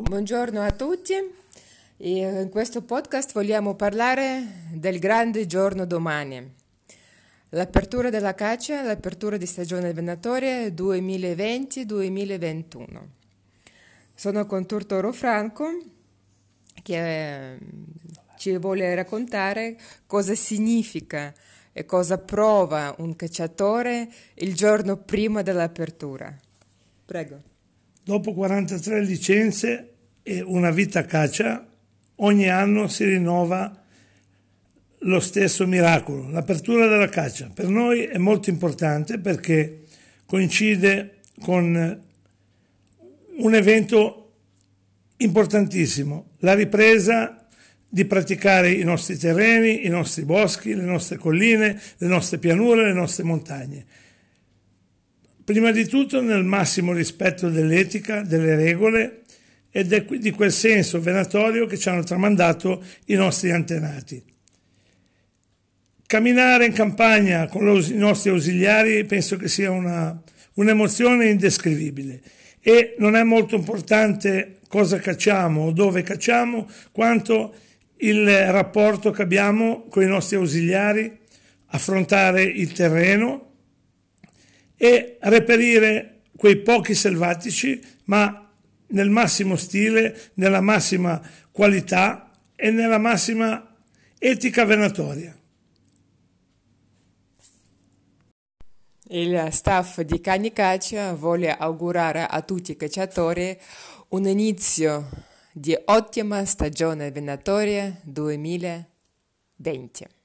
Buongiorno a tutti. In questo podcast vogliamo parlare del grande giorno domani. L'apertura della caccia, l'apertura di stagione venatoria 2020-2021. Sono con Turtoro Franco che eh, ci vuole raccontare cosa significa e cosa prova un cacciatore il giorno prima dell'apertura. Prego. Dopo 43 licenze e una vita a caccia, ogni anno si rinnova lo stesso miracolo, l'apertura della caccia. Per noi è molto importante perché coincide con un evento importantissimo, la ripresa di praticare i nostri terreni, i nostri boschi, le nostre colline, le nostre pianure, le nostre montagne. Prima di tutto nel massimo rispetto dell'etica, delle regole e di quel senso venatorio che ci hanno tramandato i nostri antenati. Camminare in campagna con i nostri ausiliari penso che sia una, un'emozione indescrivibile e non è molto importante cosa cacciamo o dove cacciamo quanto il rapporto che abbiamo con i nostri ausiliari, affrontare il terreno, e reperire quei pochi selvatici, ma nel massimo stile, nella massima qualità e nella massima etica venatoria. Il staff di Cani Caccia vuole augurare a tutti i cacciatori un inizio di ottima stagione venatoria 2020.